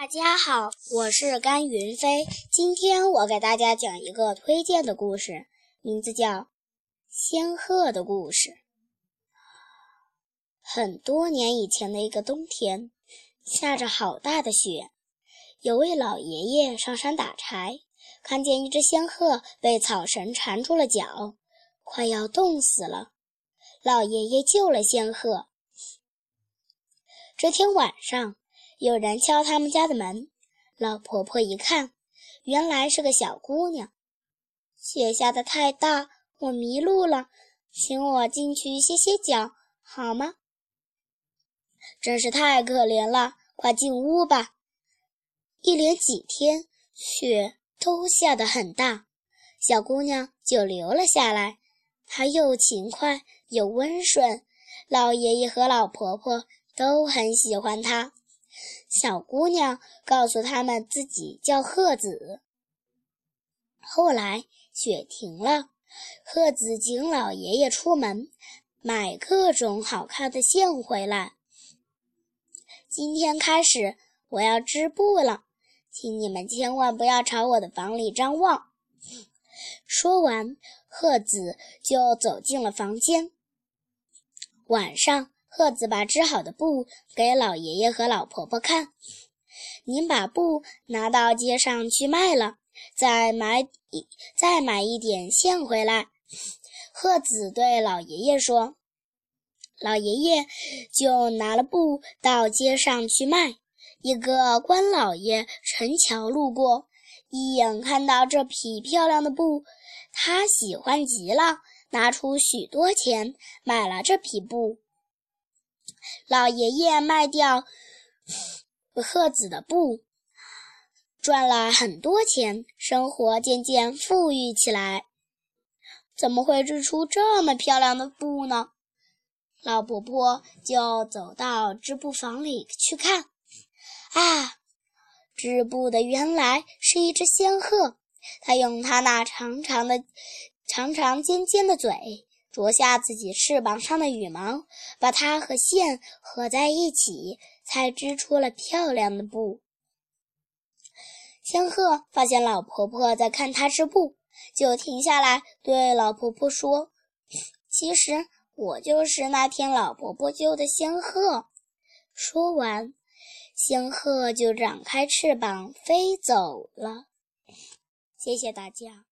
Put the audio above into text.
大家好，我是甘云飞。今天我给大家讲一个推荐的故事，名字叫《仙鹤的故事》。很多年以前的一个冬天，下着好大的雪。有位老爷爷上山打柴，看见一只仙鹤被草绳缠住了脚，快要冻死了。老爷爷救了仙鹤。这天晚上。有人敲他们家的门，老婆婆一看，原来是个小姑娘。雪下的太大，我迷路了，请我进去歇歇脚好吗？真是太可怜了，快进屋吧。一连几天，雪都下得很大，小姑娘就留了下来。她又勤快又温顺，老爷爷和老婆婆都很喜欢她。小姑娘告诉他们自己叫鹤子。后来雪停了，鹤子请老爷爷出门买各种好看的线回来。今天开始我要织布了，请你们千万不要朝我的房里张望。说完，鹤子就走进了房间。晚上。鹤子把织好的布给老爷爷和老婆婆看。您把布拿到街上去卖了，再买一再买一点线回来。鹤子对老爷爷说：“老爷爷就拿了布到街上去卖。一个官老爷陈桥路过，一眼看到这匹漂亮的布，他喜欢极了，拿出许多钱买了这匹布。”老爷爷卖掉鹤子的布，赚了很多钱，生活渐渐富裕起来。怎么会织出这么漂亮的布呢？老婆婆就走到织布房里去看。啊，织布的原来是一只仙鹤，它用它那长长的、长长尖尖的嘴。啄下自己翅膀上的羽毛，把它和线合在一起，才织出了漂亮的布。仙鹤发现老婆婆在看它织布，就停下来对老婆婆说：“其实我就是那天老婆婆救的仙鹤。”说完，仙鹤就展开翅膀飞走了。谢谢大家。